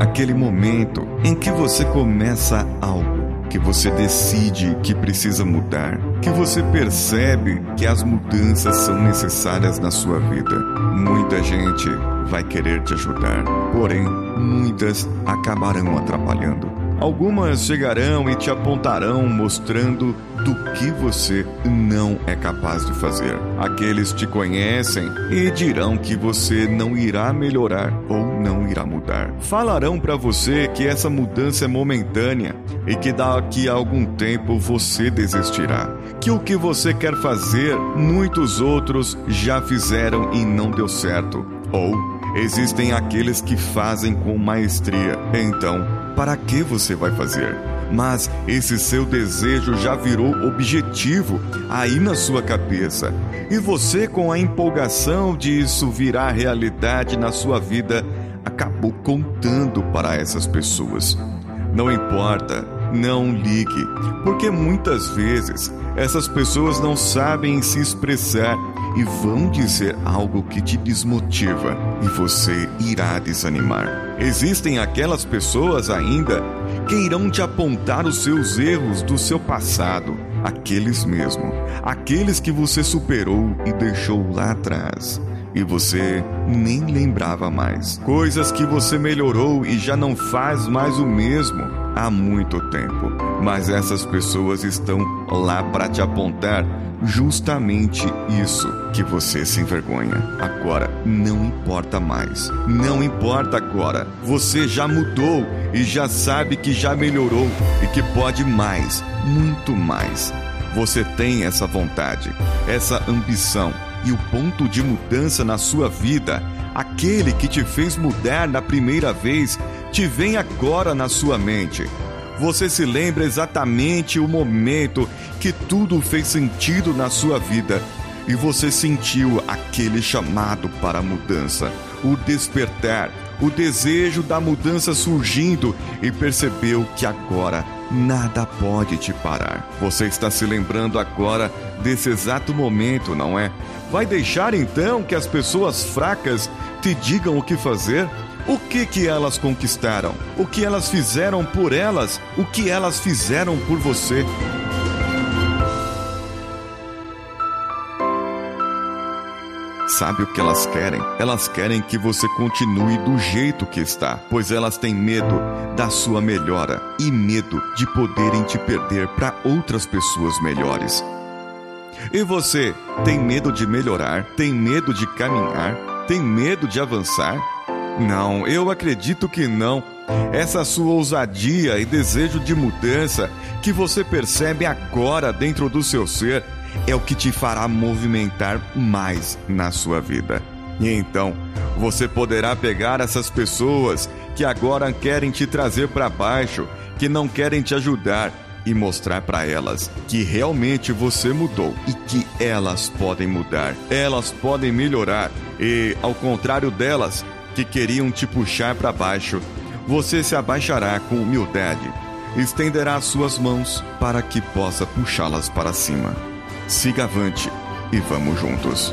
aquele momento em que você começa algo, que você decide que precisa mudar, que você percebe que as mudanças são necessárias na sua vida. Muita gente vai querer te ajudar, porém, muitas acabarão atrapalhando. Algumas chegarão e te apontarão mostrando do que você não é capaz de fazer. Aqueles te conhecem e dirão que você não irá melhorar ou não irá mudar. Falarão para você que essa mudança é momentânea e que daqui a algum tempo você desistirá. Que o que você quer fazer, muitos outros já fizeram e não deu certo. Ou existem aqueles que fazem com maestria. Então, para que você vai fazer. Mas esse seu desejo já virou objetivo aí na sua cabeça. E você, com a empolgação de isso virar realidade na sua vida, acabou contando para essas pessoas. Não importa, não ligue, porque muitas vezes essas pessoas não sabem se expressar e vão dizer algo que te desmotiva e você irá desanimar. Existem aquelas pessoas ainda que irão te apontar os seus erros do seu passado, aqueles mesmo, aqueles que você superou e deixou lá atrás e você nem lembrava mais. Coisas que você melhorou e já não faz mais o mesmo há muito tempo. Mas essas pessoas estão lá para te apontar justamente isso que você se envergonha. Agora não importa mais. Não importa agora. Você já mudou e já sabe que já melhorou e que pode mais, muito mais. Você tem essa vontade, essa ambição e o ponto de mudança na sua vida, aquele que te fez mudar na primeira vez, te vem agora na sua mente. Você se lembra exatamente o momento que tudo fez sentido na sua vida e você sentiu aquele chamado para a mudança, o despertar, o desejo da mudança surgindo e percebeu que agora nada pode te parar. Você está se lembrando agora desse exato momento, não é? Vai deixar então que as pessoas fracas te digam o que fazer? O que que elas conquistaram? O que elas fizeram por elas? O que elas fizeram por você? Sabe o que elas querem? Elas querem que você continue do jeito que está, pois elas têm medo da sua melhora e medo de poderem te perder para outras pessoas melhores. E você tem medo de melhorar? Tem medo de caminhar? Tem medo de avançar? Não, eu acredito que não. Essa sua ousadia e desejo de mudança que você percebe agora dentro do seu ser é o que te fará movimentar mais na sua vida. E então, você poderá pegar essas pessoas que agora querem te trazer para baixo, que não querem te ajudar, e mostrar para elas que realmente você mudou e que elas podem mudar, elas podem melhorar e, ao contrário delas, que queriam te puxar para baixo, você se abaixará com humildade, estenderá suas mãos para que possa puxá-las para cima. Siga avante e vamos juntos.